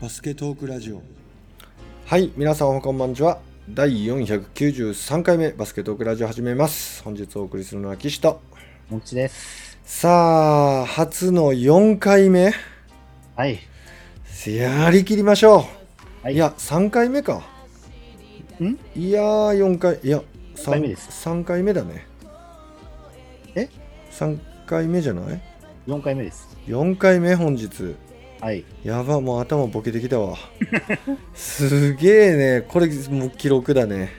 バスケトークラジオはい、皆さんこんばんちは。第493回目バスケットークラジオ始めます。本日お送りするのは岸と。もちです。さあ、初の4回目。はい。やりきりましょう。はいい、や、3回目か。ん？いやー、4回、いや、四回目です3回目だね。え ?3 回目じゃない ?4 回目です。?4 回目本日。はい。やば、もう頭ボケてきたわ。すげえね。これもう記録だね。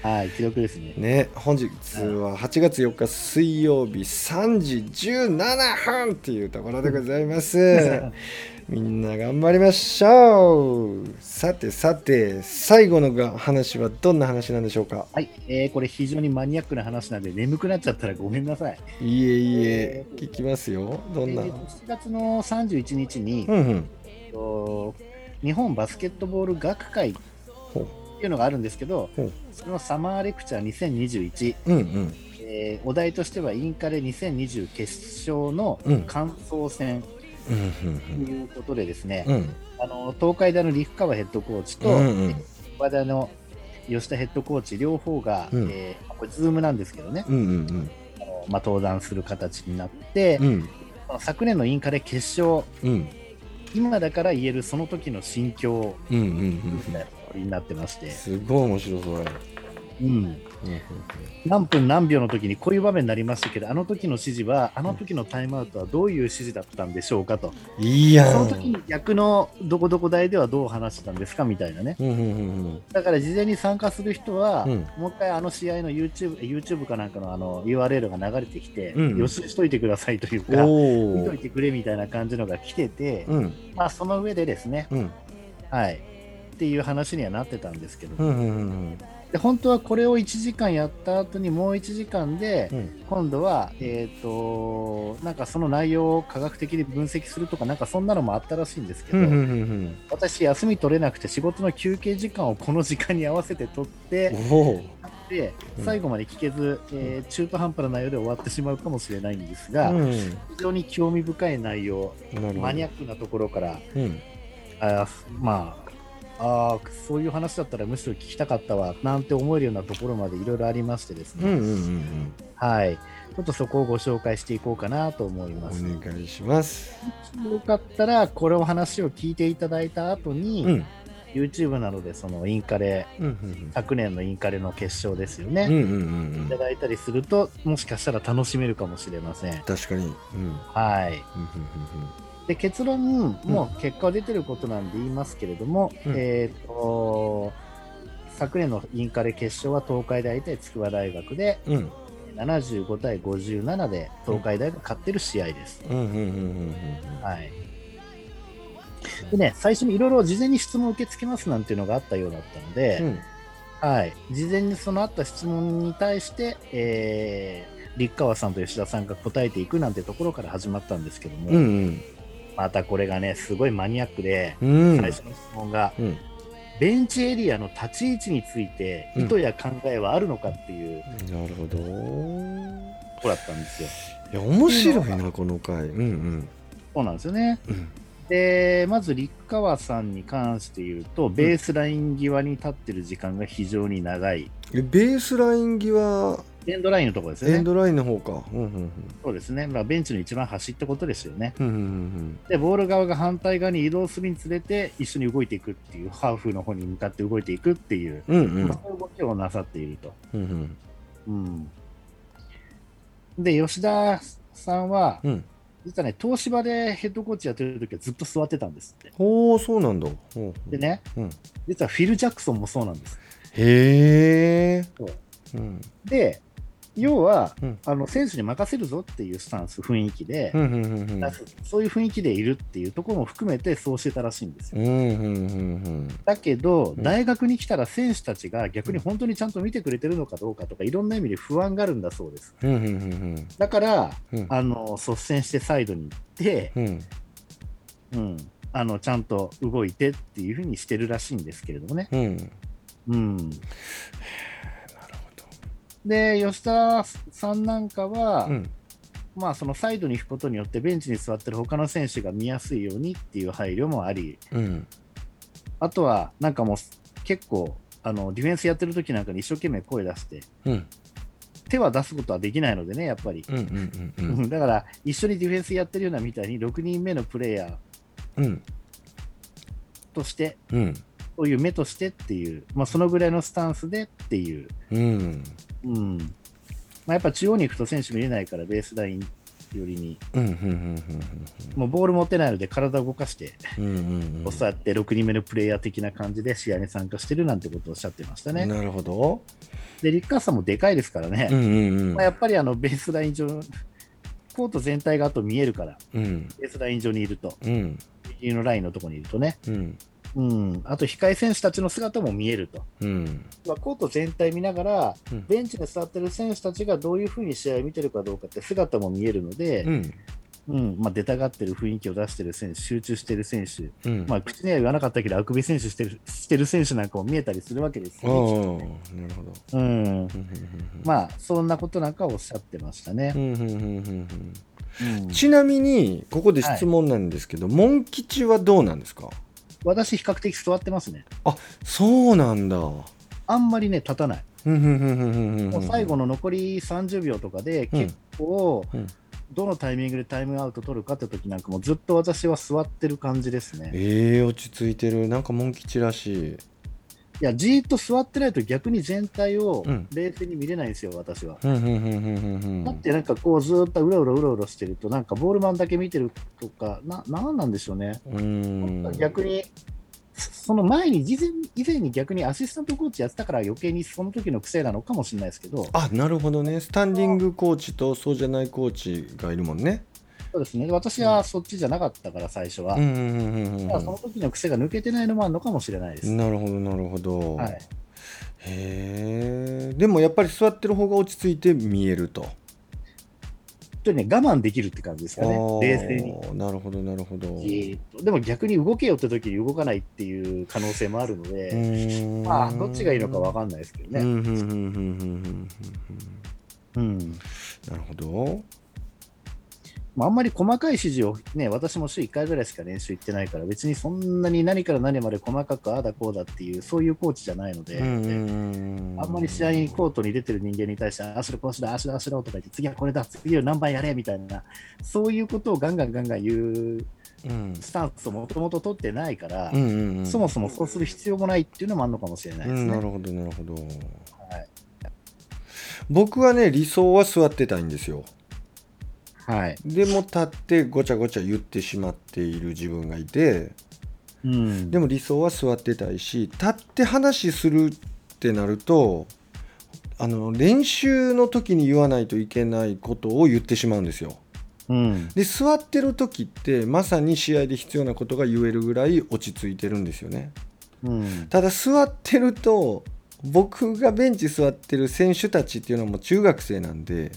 はい、記録ですね。ね、本日は8月4日水曜日3時17分っていうところでございます。みんな頑張りましょう。さてさて、最後のが話はどんな話なんでしょうか？はい。えー、これ非常にマニアックな話なんで、眠くなっちゃったらごめんなさい。いえいえ、聞きますよ。どんな？えーと7月の31日に、うんうん。と日本バスケットボール学会っていうのがあるんですけどそのサマーレクチャー2021、うんうん。えーお題としてはインカレ2020決勝のうん感想戦うんということでですね、うん。うん。あの東海大の陸川ヘッドコーチと、うんうん。和田の吉田ヘッドコーチ両方が、うん。えーこれズームなんですけどね、うんうんあのまあ、登壇する形になって、うん。昨年のインカレ決勝うん。今だから言えるその時の心境うんうんうんみたいなになってまして、すごい面白そううん何分何秒の時にこういう場面になりましたけどあの時の指示はあの時のタイムアウトはどういう指示だったんでしょうか？とうんいいや。ん。その時に逆のどこどこ台ではどう話したんですか？みたいなね。うんうんうんだから事前に参加する人は、うん。もう一回あの試合の YouTube, YouTube かなんかのあの URL が流れてきて、うん。予習しといてくださいといううん。か、見とい。てくれみたいな感じのが来てて、うん。まあ、その上でですね、うん。はい、っていう話にはなってたんですけど、うんうんうんで本当はこれを1時間やった後にもう1時間で、うん今度は、えー、となんかその内容を科学的に分析するとかなんかそんなのもあったらしいんですけど、うんうんうん私休み取れなくて仕事の休憩時間をこの時間に合わせて取って。でうん最後まで聞けず、えー中途半端な内容で終わってしまうかもしれないんですが、うん。非常に興味深い内容。マニアックなところからうん。あーまああーそういう話だったらむしろ聞きたかったわなんて思えるようなところまでいろいろありましてですね、うんうんうんはいちょっとそこをご紹介していこうかなと思います。うん。お願いします。よかったらこれを話を聞いていただいた後に、うん。YouTube などでそのインカレうんうん昨年のインカレの決勝ですよね、うん。うんうんうんいただいたりするともしかしたら楽しめるかもしれません。確かに。うん。はい、うんで結論、もう結果は出てることなんで言いますけれども、うん。えー、と昨年のインカレ決勝は東海大対筑波大学でうん。うん。75対57で東海大が勝ってる試合です。でね、最初にいろいろ事前に質問を受け付けますなんていうのがあったようだったので、うん。はい、事前にそのあった質問に対して、えー、立川さんと吉田さんが答えていくなんてところから始まったんですけども、うんうん。またこれがね、すごいマニアックで、うん。最初の質問が、うん。ベンチエリアの立ち位置についてうん意図や考えはあるのかっていうなるほど。ところだったんですよ。いや、面白いな、この回。うんうん。そうなんですよね。うん。で、まず、立川さんに関して言うと、ベースライン際に立ってる時間が非常に長い。えベースライン際、エンドラインのところですよね。エンドラインの方か。うんうんそうですね。まあ、ベンチの一番端ってことですよね。うん。うんうんで、ボール側が反対側に移動するにつれて、一緒に動いていくっていう、ハーフの方に向かって動いていくっていう、うん。うんそういう動きをなさっていると。うんうん。うん。で、吉田さんは、うん。実はね、東芝でヘッドコーチやってる時はずっと座ってたんですって。おお、そうなんだ。でね、うん実はフィル・ジャクソンもそうなんです。へえ。そううん。で、要は、うんあの選手に任せるぞっていうスタンス、雰囲気で、うんうんうんうん。出すそういう雰囲気でいるっていうところも含めてそうしてたらしいんですよ。うんうんうんだけど、うん大学に来たら選手たちが逆に本当にちゃんと見てくれてるのかどうかとか、いろんな意味で不安があるんだそうです。うん。うんうんうんだから、うん。あの率先してサイドに行って、うん。うん、あのちゃんと動いてっていうふうにしてるらしいんですけれどもね。うん。うん、で、吉田さんなんかは。うん。まあ、そのサイドに行くことによってベンチに座ってる他の選手が見やすいようにっていう配慮もあり、うん。あとは、なんかもう結構、あのディフェンスやってる時なんかに一生懸命声出して、うん手は出すことはできないのでね、やっぱり。だから、一緒にディフェンスやってるようなみたいに、6人目のプレイヤーうんとして、うんそういう目としてっていう、まあ、そのぐらいのスタンスでっていう、うん。うん。まあ、やっぱ中央に行くと選手見れないから、ベースラインよりに、もうボール持ってないので、体を動かして、うんうんうん。うんそうやって6人目のプレイヤー的な感じで試合に参加してるなんてことをおっしゃってましたね。なるほど。で、リッカーさんもでかいですからね、うんうんうん。まあ、やっぱりあのベースライン上、コート全体があと見えるから、うん。ベースライン上にいると、うん。右のラインのところにいるとね、うんうん、あと控え選手たちの姿も見えると。うん。まあコート全体見ながら、うん。ベンチで座ってる選手たちがどういうふうに試合を見てるかどうかって姿も見えるので、うん。うん。まあ、出たがってる雰囲気を出してる選手、集中してる選手、うん。まあ、口には言わなかったけど、あくび選手してるしてる選手なんかも見えたりするわけですよ、なるほど。うん、まあ、そんなことなんかをおっしゃってましたね。う。んうんうんうんうん。うん。ちなみにここで質問なんですけど、モン吉はどうなんですか？私、比較的座ってますね。そうなんだあんまりね、立たない。うんうんうんうんうんうんもう最後の残り30秒とかで、うん結構、うんどのタイミングでタイムアウト取るかって時なんかもずっと私は座ってる感じですね。ええ落ち着いてるなんかモン吉らしいいや、じーっと座ってないと逆に全体をうん。冷静に見れないんですよ、私は。うんうんうんうんうんだってなんかこうずーっとうろうろうろうろしてると、なんかボールマンだけ見てるとか、な、なんなんでしょうね。うん。逆に、その前に、事前以前に逆にアシスタントコーチやってたから余計にその時の癖なのかもしれないですけど、あなるほどね。スタンディングコーチとそうじゃないコーチがいるもんねそうですね。私はそっちじゃなかったから、最初は。うんうんうんうんだからその時の癖が抜けてないのもあるのかもしれないです。うんなるほどなるほど、はい。へえでもやっぱり座ってる方が落ち着いて見えると本当にね、我慢できるって感じですかね。冷静に。になるほどなるほどでも逆に動けよって時に動かないっていう可能性もあるので、まあ、どっちがいいのかわかんないですけどね。うん。なるほどまあ、あんまり細かい指示をね、私も週1回ぐらいしか練習行ってないから、別にそんなに何から何まで細かくああだこうだっていう、そういうコーチじゃないので、うんあんまり試合にコートに出てる人間に対して、ああしろ、こうしろ、ああしろ、ああしろとか言って、次はこれだ、次は何番やれみたいな、そういうことをガンガンガンガン言ううんスタンスをもともと取ってないから、そもそもそうする必要もないっていうのもあるのかもしれないですね。うんなるほどなるほど。はい。僕はね理想は座ってたいんですよはい。でも立ってごちゃごちゃ言ってしまっている自分がいてうん。でも理想は座ってたいし立って話するってなるとあの練習の時に言わないといけないことを言ってしまうんですようん。で座ってる時ってまさに試合で必要なことが言えるぐらい落ち着いてるんですよねうん。ただ座ってると僕がベンチ座ってる選手たちっていうのはもう中学生なんで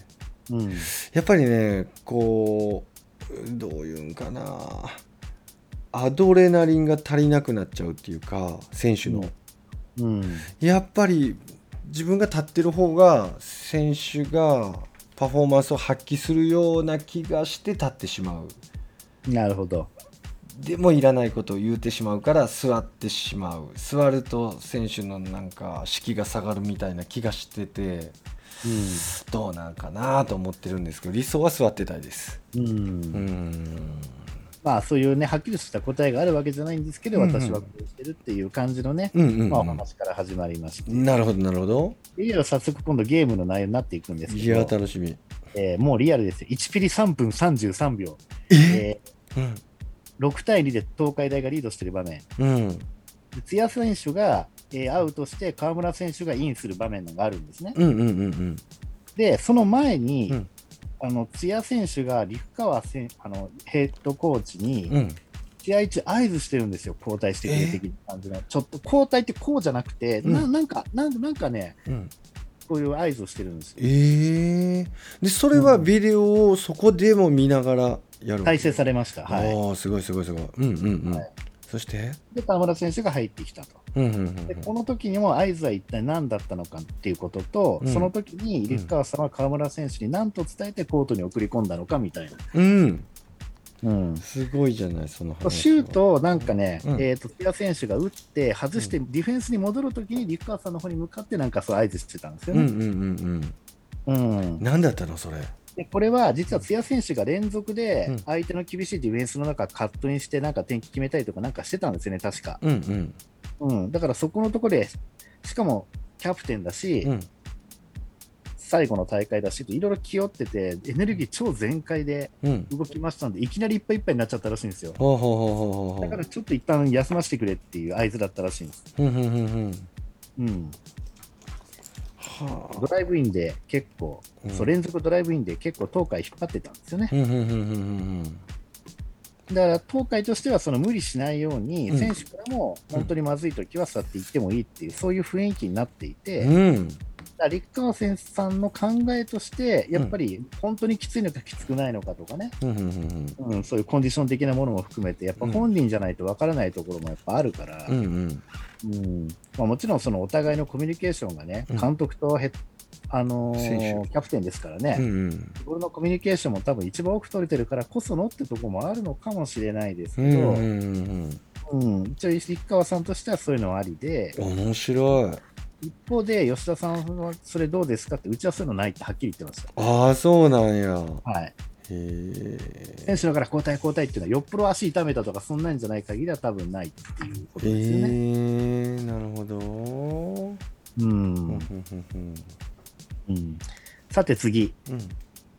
うん。やっぱりねこうどういうんかなアドレナリンが足りなくなっちゃうっていうか選手の、うん。やっぱり自分が立ってる方が選手がパフォーマンスを発揮するような気がして立ってしまうなるほど。でもいらないことを言うてしまうから座ってしまう座ると選手のなんか士気が下がるみたいな気がしててうん。どうなんかなと思ってるんですけど理想は座ってたいです。うん。うん。まあそういうね、はっきりした答えがあるわけじゃないんですけど、うん。うん私はこうしてるっていう感じのね、うんうんうん。まあお話から始まりまして、なるほどなるほど。いよいよ早速今度ゲームの内容になっていくんですいやけど、楽しみ。えーもうリアルですよ。1ピリ3分33秒。え？えうん。ー6対2で東海大がリードしている場面。うん。で津屋選手が、えーアウトして河村選手がインする場面があるんですね。うんうんうんうん。で、その前に、うん。あの津屋選手が陸川せんあのヘッドコーチに、うん。試合中合図してるんですよ、交代してくれ的な感じの。ちょっと交代ってこうじゃなくて、うん。ななんかなんなんかね、うん。こういう合図をしてるんですよ。ええでそれはビデオをそこでも見ながらやる体制されました。はい。すごいすごいすごい。うんうんうん、はいそして？で、河村選手が入ってきたと。うんうんうんで、この時にも合図は一体何だったのかっていうことと、うん。その時に入川さんは河村選手に何と伝えてコートに送り込んだのかみたいな。うん。うん。すごいじゃないその話は。シュートをなんかね、うんえっ、と、ティア選手が打って、外して、ディフェンスに戻るときに、陸川さんの方に向かって、なんかそう合図してたんですよね。うんうんうんうん。うん。何だったのそれ？でこれは実は津屋選手が連続うん。で相手の厳しいディフェンスの中、カットインして、なんか点決めたりとかなんかしてたんですよね、確か。うんうん。うん、だからそこのところで、しかもキャプテンだし、うん。最後の大会だし、いろいろ気負ってて、エネルギー超全開でうん。動きましたんで、いきなりいっぱいいっぱいになっちゃったらしいんですよ。だからちょっと一旦休ませてくれっていう合図だったらしいんです。うんうんうんうん。うん、はドライブインで結構、うん。そう連続ドライブインで結構東海引っ張ってたんですよね。だから東海としてはその無理しないように、うん。選手からも本当にまずいときは去っていってもいいっていう、そういう雰囲気になっていて、うん立川先生さんの考えとして、やっぱり本当にきついのかきつくないのかとかね、うんうんうんうん、そういうコンディション的なものも含めて、やっぱ本人じゃないとわからないところもやっぱあるから、うんうん。うん。まあ、もちろんそのお互いのコミュニケーションがね、うん。監督とヘッあのーキャプテンですからうんね、うん。ボールのコミュニケーションも多分一番多く取れてるからこそのってところもあるのかもしれないですけど、うんうんうん。うん、一応、石川さんとしてはそういうのはありで、面白い一方で吉田さんはそれどうですかって、うちはそういうのないってはっきり言ってましああそうなんや。た。はい、へえ選手だから交代交代っていうのは、よっぽど足痛めたとか、そんなんじゃない限りは多分ないっていうことへですよね。えなるほど。うん。うんうんうん、さて次、うん。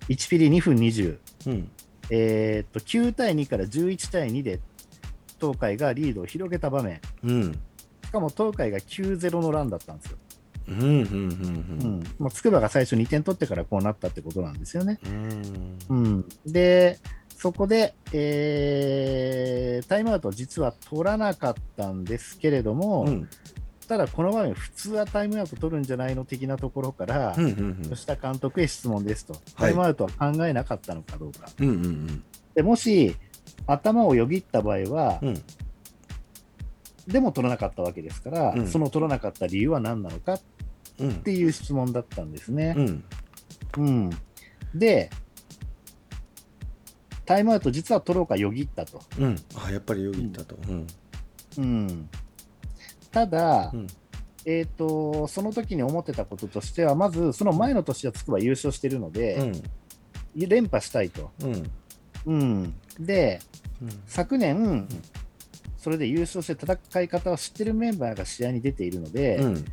1ピリ2分20、う。ん。えーっと9対2から11対2で東海がリードを広げた場面、うんしかも東海が9-0のランだったんですよ。うんうんうんうん。もう筑波が最初2点取ってからこうなったってことなんですよね。うん。うん、で、そこで、えータイムアウトを実は取らなかったんですけれども、うん。ただこの場面、普通はタイムアウト取るんじゃないの的なところから、うんうん吉田監督へ質問ですと、タイムアウトは考えなかったのかどうか。うんうん。でもし、頭をよぎった場合は、うんでも取らなかったわけですから、うん。その取らなかった理由は何なのかっうん。ていう質問だったんですね。うん。うん、で、タイムアウト実は取ろうかよぎったと。うん。あやっぱりよぎったと。うん。うん、ただ、うん。えーと、その時に思ってたこととしては、まずその前の年はつくば優勝してるのうで、ん。連覇したいと。うん。うん、で、うん。昨年、それで優勝して戦い方を知ってるメンバーが試合に出ているので、うん。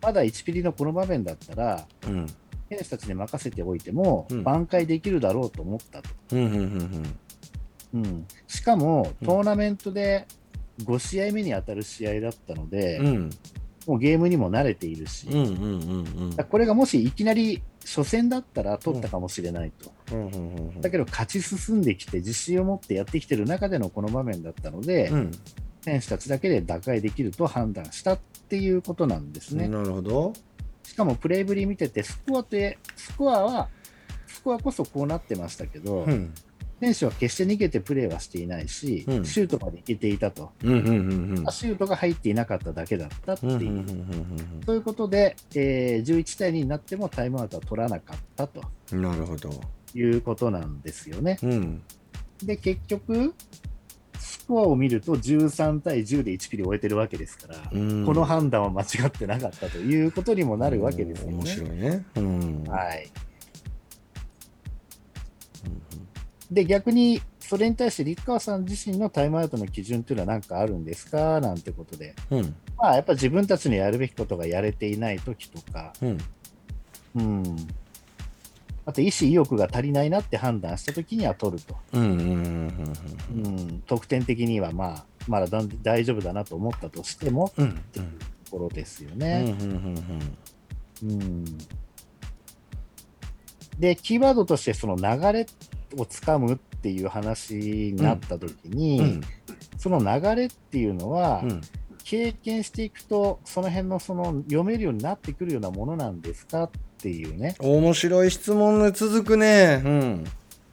まだ1ピリのこの場面だったら、うん。選手たちに任せておいても、うん。挽回できるだろうと思ったと。しかも、うん。トーナメントで5試合目に当たる試合だったので、うん。もうゲームにも慣れているし、これがもしいきなり初戦だったら取ったかもしれないと。だけど勝ち進んできて自信を持ってやってきてる中でのこの場面だったので、うん選手たちだけで打開できると判断したっていうことなんですね。なるほど。しかもプレイぶり見てて、スコアって、スコアは、スコアこそこうなってましたけど、うん。選手は決して逃げてプレーはしていないし、うん。シュートまでいけていたと、シュートが入っていなかっただけだったっていう、うということで、えー11対2になってもタイムアウトは取らなかったと。うんなるほど。いうことなんですよね。うん。で、結局、スコアを見ると13対10で1ピリ終えてるわけですから、うん。この判断は間違ってなかったということにもなるわけですよ面白ね。いね。うん。はい、で、逆に、それに対して立川さん自身のタイムアウトの基準というのは何かあるんですか？なんてことで、うん。まあ、やっぱ自分たちのやるべきことがやれていないときとか、うん。うん、あと意思、意欲が足りないなって判断したときには取ると、うんうんうんうん、得点的にはまあ、まだだん大丈夫だなと思ったとしてもうんうんっていうところですようんね。うんうんうん。で、キーワードとしてその流れをつかむっていう話になったときに、うん。その流れっていうのは、うん。経験していくと、その辺のその読めるようになってくるようなものなんですかっていうね、面白い質問が続くね。うん。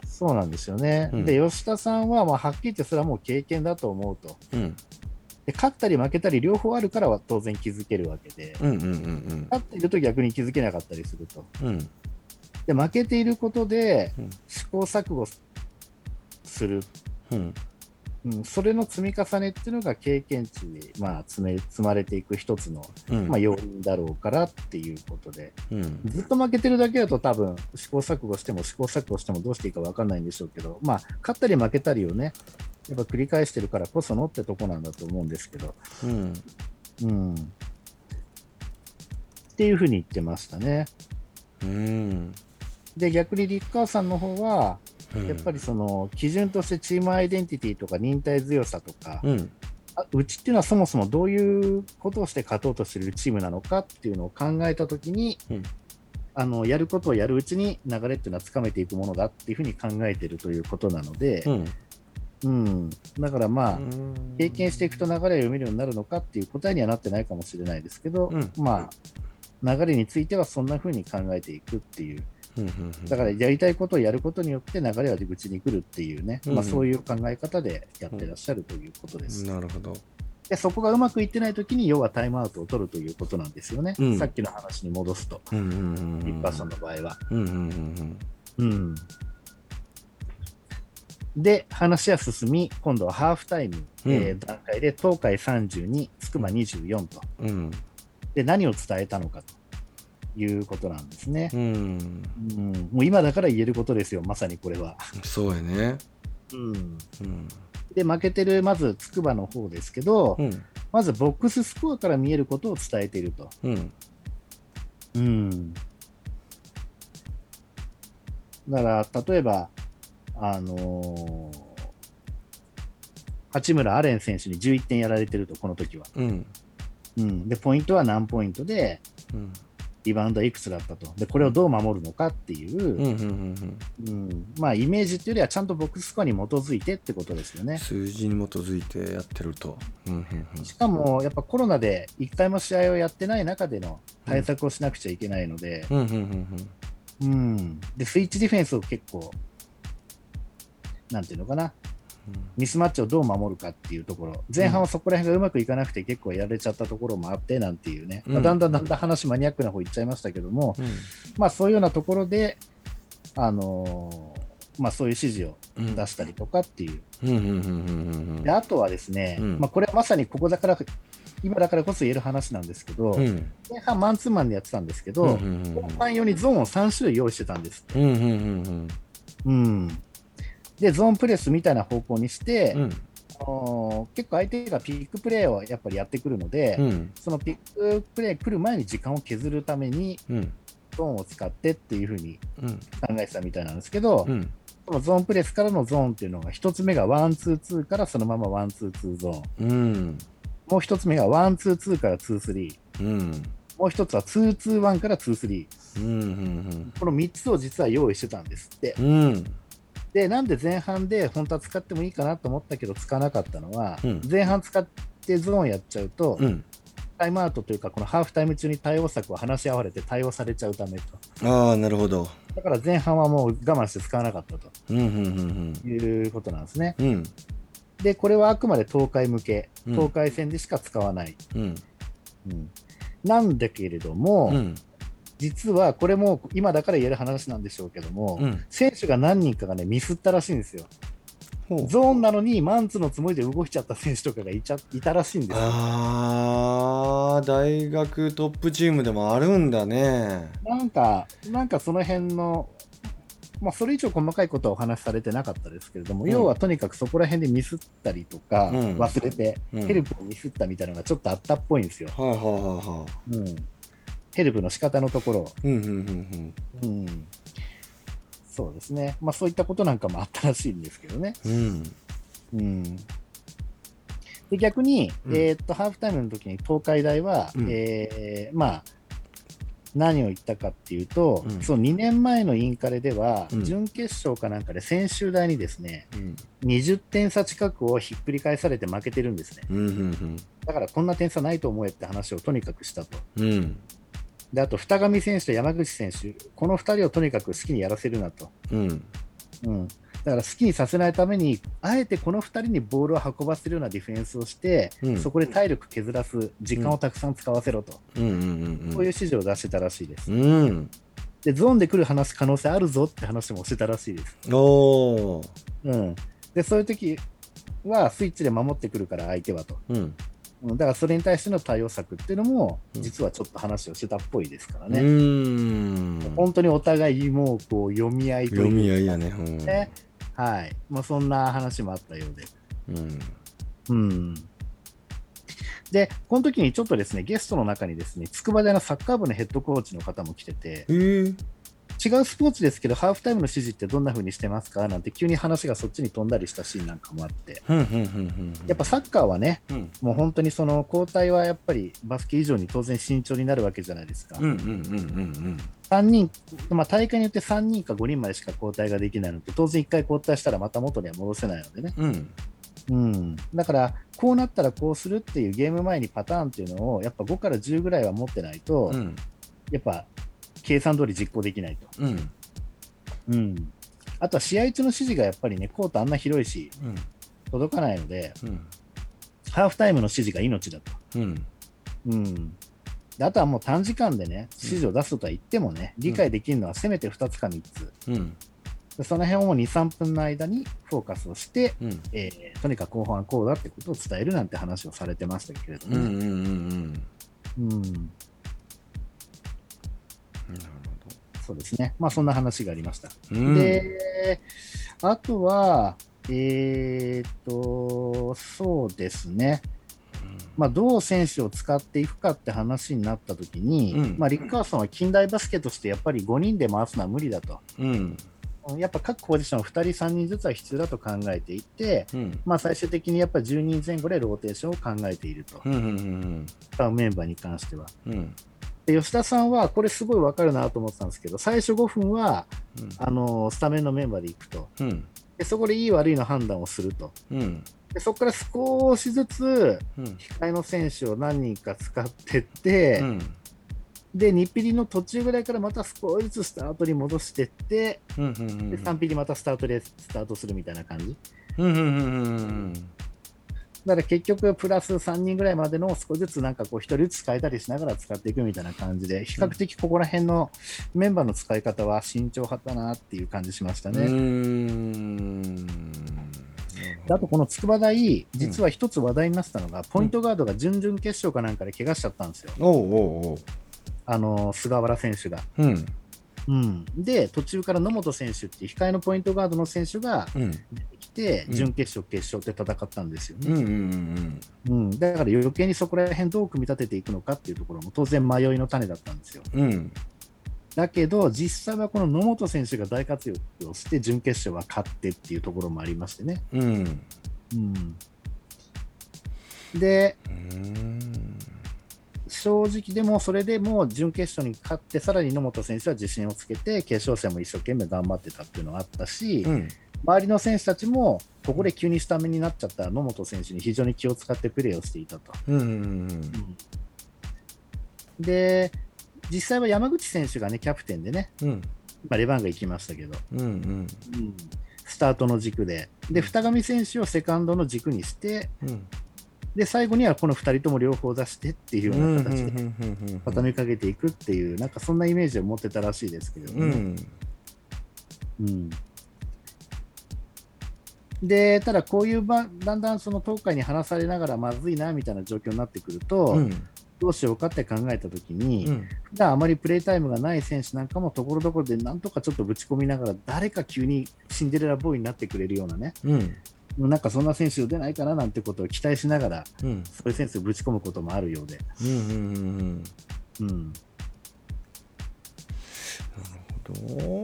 そうなんですよね。うん。で、吉田さんは、まあ、はっきり言ってそれはもう経験だと思うと。うん。で勝ったり負けたり両方あるからは当然気づけるわけで、うんうんうん勝っていると逆に気づけなかったりすると。うんうん。で、負けていることでうん。試行錯誤するうんうん、それの積み重ねっていうのが経験値に、まあ、積め積まれていく一つの、うんまあ、要因だろうからっていうことで、うんずっと負けてるだけだと多分試行錯誤しても試行錯誤してもどうしていいか分かんないんでしょうけど、まあ、勝ったり負けたりをね、やっぱ繰り返してるからこそのってとこなんだと思うんですけど、うんうん。っていうふうに言ってましたね。うんで、逆にリッカーさんの方は、うんやっぱりその基準としてチームアイデンティティとか忍耐強さとか、うん。あうちっていうのはそもそもどういうことをして勝とうとしているチームなのかっていうのを考えたときに、うん。あのやることをやるうちに流れっていうのはつかめていくものだっていうふうに考えているということなので、うん。うん。だからまあ、うん。経験していくと流れを読めるようになるのかっていう答えにはなってないかもしれないですけど、うん。まあ、流れについてはそんな風に考えていくっていう、うんうんだからやりたいことをやることによって流れはうちに来るっていうね、うんまあ、そういう考え方でやってらっしゃるということです。なるほど。でそこがうまくいってないときに、要はタイムアウトを取るということなんですよね、うん。さっきの話に戻すと、うんうんうんリッパーさんの場合は。うんうんうんうん。で、話は進み、今度はハーフタイム、うん。えー段階で東海32、筑波24と。うんうん。で何を伝えたのかということなんですね。うん。うん、もう今だから言えることですよ、まさにこれは。そうやね。うん、うん。で、負けてる、まず筑波の方ですけど、うん。まずボックススコアから見えることを伝えていると。うん。うん、だから、例えば、あのー八村アレン選手に11点やられてると、この時は。うん。うん、で、ポイントは何ポイントで、うんリバウンドはいくつだったと。で、これをどう守るのかっていう、まあイメージっていうよりはちゃんとボックススコアに基づいてってことですよね。数字に基づいてやってると。うんうんしかもやっぱコロナで1回も試合をやってない中での対策をしなくちゃいけないので、でスイッチディフェンスを結構、なんていうのかな、ミスマッチをどう守るかっていうところ、前半はそこら辺がうまくいかなくて結構やられちゃったところもあってなんていうね、まあうんだんだんだんだん話マニアックな方いっちゃいましたけども、うん。まあそういうようなところで、あのーまあそういう指示をうん出したりとかっていう。あとはですね、うん。まあ、これはまさにここだから、今だからこそ言える話なん。ですけど、うん。前半マンツーマンでやってたん。ですけど、うん。うん。うん。後半用にゾーンを3種類用意してたん。ですうん。うん。うんで、ゾーンプレスみたいな方向にして、うん。あのー結構相手がピックプレーをやっぱりやってくるので、うん。そのピックプレー来る前に時間を削るために、うん。ゾーンを使ってっていうふうにうん。考えてたみたいなんですけど、うん。そのゾーンプレスからのゾーンっていうのが、一つ目が one two two からそのまま one two two ゾーン。うん。もう一つ目が one two two からツースリー。うん。もう一つは two two one から two three。うんうんこの3つを実は用意してたんですって。うんで、なんで前半で本当は使ってもいいかなと思ったけど使わなかったのは、うん。前半使ってゾーンやっちゃうと、うん。タイムアウトというか、このハーフタイム中に対応策を話し合われて対応されちゃうためと。ああなるほど。だから前半はもう我慢して使わなかったと。うんうんうんいうことなんですね。で、これはあくまで東海向け、うん。東海戦でしか使わない。うん。うん。なんだけれども、うん実はこれも今だから言える話なんでしょうけども、うん。選手が何人かがね、ミスったらしいんですよ。ゾーンなのにマンツーのつもりで動いちゃった選手とかがいちゃいたらしいんですよ。ああ大学トップチームでもあるんだね。なんか、なんかその辺の、まあ、それ以上細かいことはお話しされてなかったですけれども、うん。要はとにかくそこら辺でミスったりとか、うん。忘れて、うん。ヘルプをミスったみたいなのがちょっとあったっぽいんですよ。はいははうん、ヘルプの仕方のところを。いうんうんうんうんそうですね。まあそういったことなんかもあったらしいんですけどね。うんうん。で、逆に、うんえーっと、ハーフタイムの時に東海大は、うんえーまあ、何を言ったかっていうと、うんその2年前のインカレでは、うん準決勝かなんかで専修大にですね、うん20点差近くをひっくり返されて負けてるんですね。うんうんだからこんな点差ないと思えって話をとにかくしたと。うんで、あと、二上選手と山口選手、この二人をとにかく好きにやらせるなと。うんうん。だから好きにさせないために、あえてこの2人にボールを運ばせるようなディフェンスをして、うんそこで体力削らす、時間をたくさん使わせろと、うんうんうんそういう指示を出してたらしいです。うんで、ゾーンで来る話可能性あるぞって話もしてたらしいです。おーうん。で、そういう時はスイッチで守ってくるから相手はと。うんうんだからそれに対しての対応策っていうのも、うん実はちょっと話をしてたっぽいですからうね。ーん本当にお互いもうこう読み合いという読み合いやねうんね。はい。まあそんな話もあったようで。うんうん。で、この時にちょっとですね、ゲストの中にですね、筑波大のサッカー部のヘッドコーチの方も来てて、えー違うスポーツですけど、ハーフタイムの指示ってどんな風にしてますか？なんて急に話がそっちに飛んだりしたシーンなんかもあって、やっぱサッカーはね、うん。もう本当にその交代はやっぱりバスケ以上に当然慎重になるわけじゃないですか。うんうんうんうん3人、まあ、大会によって3人か5人までしか交代ができないのと、当然1回交代したらまた元には戻せないのでね。うん。うん、だから、こうなったらこうするっていうゲーム前にパターンっていうのを、やっぱ5から10ぐらいは持ってないと、うん。やっぱ計算通り実行できないと。うん。うん、あとは試合中の指示がやっぱりね、コートあんな広いし、うん。届かないので、うん。ハーフタイムの指示が命だと。うん。うん。であとはもう短時間でね、指示を出すとは言ってもね、理解できるのはせめて2つか3つ。うん。でその辺をもう2、3分の間にフォーカスをして、うん。えーとにかく後半はこうだってことを伝えるなんて話をされてましたけれどもね。うんうんうんうん。うんそうですね。まあそんな話がありました。うんで、あとは、えーっと、そうですね。まあ、どう選手を使っていくかって話になったときに、うんまあ、リック・カーソンは近代バスケとしてやっぱり5人で回すのは無理だと。うんやっぱ各ポジション2人、3人ずつは必要だと考えていて、うんまあ、最終的にやっぱり10人前後でローテーションを考えていると、うんうん使うメンバーに関しては。うんで吉田さんはこれすごい分かるなと思ってたんですけど、最初5分はあのスタメンのメンバーでいくと。うん。で、そこでいい悪いの判断をすると、うん。でそこから少しずつうん。控えの選手を何人か使ってって、うん。で2ピリの途中ぐらいからまた少しずつスタートに戻してって、うんうんうん。で3ピリまたスタートでスタートするみたいな感じ。うんうんうんうんだから結局、プラス3人ぐらいまでの少しずつなんかこう1人ずつ変えたりしながら使っていくみたいな感じで、比較的ここら辺のメンバーの使い方は慎重派だなっていう感じしましたうね。あとこの筑波大、実は一つ話題になってたのが、ポイントガードが準々決勝かなんかで怪我しちゃったんですよ、おうおうおう。あの菅原選手が。うんうん、で、途中から野本選手っていう控えのポイントガードの選手がうん。出てきて、うん。準決勝、決勝って戦ったんですよね。うん、だから余計にそこら辺どう組み立てていくのかっていうところも当然迷いの種だったんですよ。うん。だけど、実際はこの野本選手が大活躍をして、準決勝は勝ってっていうところもありましてね。うん。うん、で、うん正直でもそれでもう準決勝に勝って、さらに野本選手は自信をつけて、決勝戦も一生懸命頑張ってたっていうのがあったし、うん。周りの選手たちも、ここで急にスタメンになっちゃった野本選手に非常に気を使ってプレーをしていたと。うんうんで、実際は山口選手がね、キャプテンでね、うん。まあ、レバンが行きましたけど、うんうん。うん。スタートの軸で、で、二上選手をセカンドの軸にして、うんで、最後にはこの2人とも両方出してっていうような形でうん畳みかけていくっていう、なんかそんなイメージを持ってたらしいですけれどもね、うん。うん。で、ただこういう場、だんだんその東海に話されながらまずいなみたいな状況になってくると、うん。どうしようかって考えたときに、うん。普段あまりプレータイムがない選手なんかもところどころでなんとかちょっとぶち込みながら、誰か急にシンデレラボーイになってくれるようなね、うんなんかそんな選手出ないかななんてことを期待しながら、うん。そういう選手をぶち込むこともあるようで。うんうんうんうん。なるほど。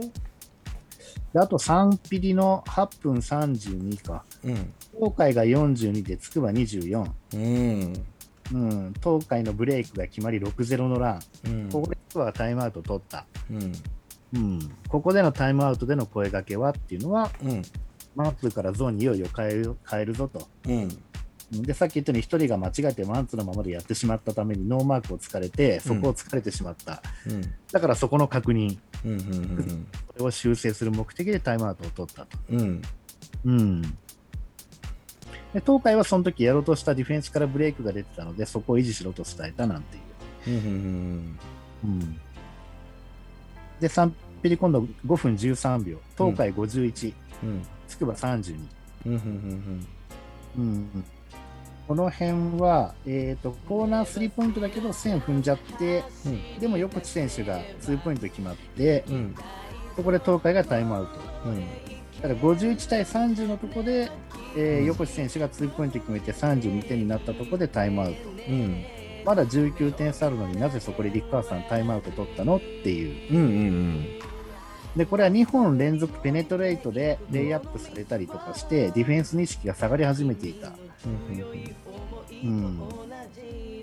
であと3ピリの8分32か。うん。東海が42で、筑波24。うん。うん、東海のブレイクが決まり6-0のラン。うん。ここで筑波はタイムアウトを取った。うん。うん、ここでのタイムアウトでの声掛けはっていうのは、うんマンツーからゾーンにいよいよ変える変えるぞと。うん。うんで、さっき言ったように1人が間違えてマンツーのままでやってしまったためにノーマークを突かれて、そこを突かれてしまった。うん。だからそこの確認、うんうんこれを修正する目的でタイムアウトを取ったと。うん。うん。で東海はその時やろうとしたディフェンスからブレイクが出てたので、そこを維持しろと伝えたなんていう。うんうんうん、で、3ピリ今度5分13秒、東海51、うん筑波32。うんうんうん、この辺は、えーと、コーナースリーポイントだけど線踏んじゃって、うん。でも横地選手がツーポイント決まって、うん。そこで東海がタイムアウト。うん。だから51対30のとこで、えーうん。横地選手がツーポイント決めて32点になったところでタイムアウト。うん。まだ19点差あるのになぜそこでリッカーさんタイムアウト取ったの？っていう。うんうんで、これは2本連続ペネトレートでレイアップされたりとかして、ディフェンスの意識が下がり始めていた。うん。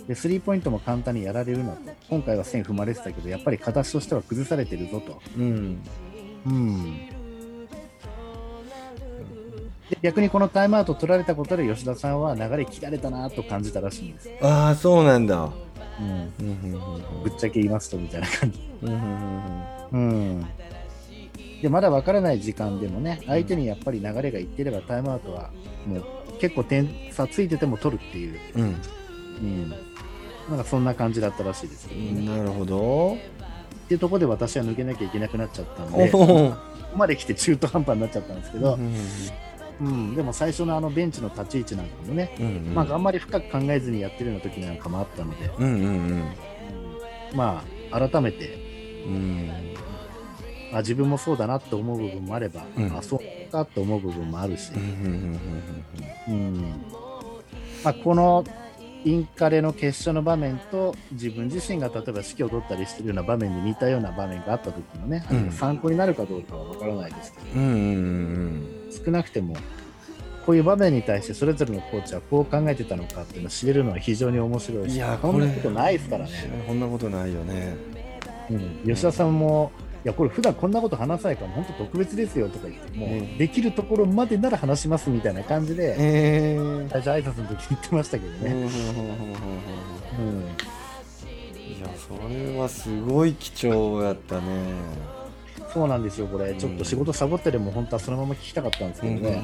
で、スリーポイントも簡単にやられるなと。今回は線踏まれてたけど、やっぱり形としては崩されてるぞと。うんうん。で逆にこのタイムアウト取られたことで吉田さんは流れ切られたなと感じたらしいんです。ああそうなんだうん。うんうんぶっちゃけ言いますとみたいな感じ。うんうんうん。で、まだ分からない時間でもね、相手にやっぱり流れがいってればタイムアウトはもう結構点差ついてても取るっていう、うん。うん。なんかそんな感じだったらしいです。けどね。うんなるほど。っていうところで私は抜けなきゃいけなくなっちゃったんで、おこおこまで来て中途半端になっちゃったんですけど、うんうん、でも最初のあのベンチの立ち位置なんかもね、うんまあ、あんまり深く考えずにやってるような時なんかもあったので、うんうんまあ、改めてうんあ自分もそうだなって思う部分もあれば、うん。あそうかって思う部分もあるし、うんうんうんまあ、このインカレの決勝の場面と自分自身が例えば指揮を取ったりしてるような場面に似たような場面があった時のね、あれが参考になるかどうかは分からないですけど、うんうんうん少なくてもこういう場面に対してそれぞれのコーチはこう考えてたのかっていうのを知れるのは非常に面白いしいやこんなことないですからね、こんなことないよね。うん、吉田さんもいやこれ普段こんなこと話さないから本当特別ですよとか言ってもう、うん。できるところまでなら話しますみたいな感じでええ最初挨拶の時言ってましたけどね、いやそれはすごい貴重やったね。そうなんですよこれ。うん。ちょっと仕事サボってでも本当はそのまま聞きたかったんですけどね、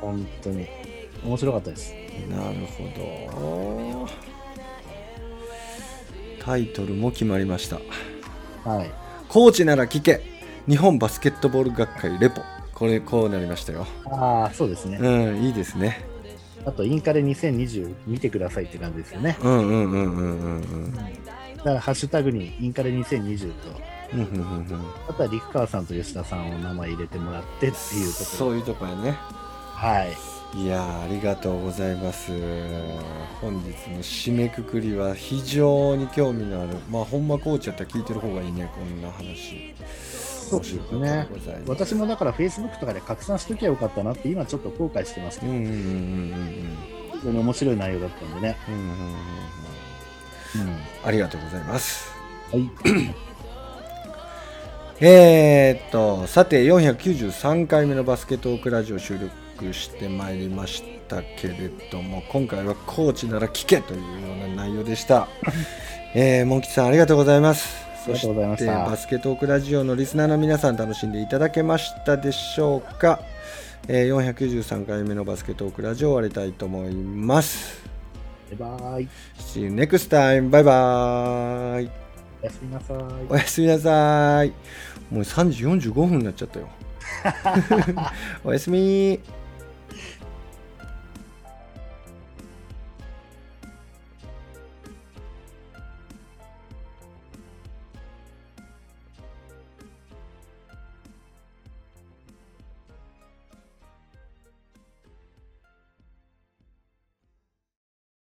本当に。面白かったです。うんなるほど。タイトルも決まりました。はいコーチなら聞け。日本バスケットボール学会レポ。これこうなりましたよ。ああそうですね、うんいいですね。あとインカレ2020見てくださいって感じですよね。うんうんうんうんうんうん。だからハッシュタグにインカレ2020と。うんうんうんうん。あとは陸川さんと吉田さんを名前入れてもらってっていうところそういうとこやね。はいいやーありがとうございます。本日の締めくくりは非常に興味のあるまあほんまコーチやったら聞いてる方がいいねこんな話。そうですね面白かったでございます。私もだから Facebook とかで拡散しときゃよかったなって今ちょっと後悔してますけど、うんうんうんうん非常に面白い内容だったんでね、うんうんうんうん。うん、ありがとうございます。はい。えー、っとさて493回目のバスケットークラジオ収録してまいりましたけれども今回はコーチなら聞けというような内容でした、えー、モンキさんありがとうございます。そしてバスケットークラジオのリスナーの皆さん楽しんでいただけましたでしょうか、えー、493回目のバスケットークラジオ終わりたいと思います。バイバイ。See you next time バイバイ。おやすみなさい。おやすみなさい。もう3時45分になっちゃったよ。おやすみ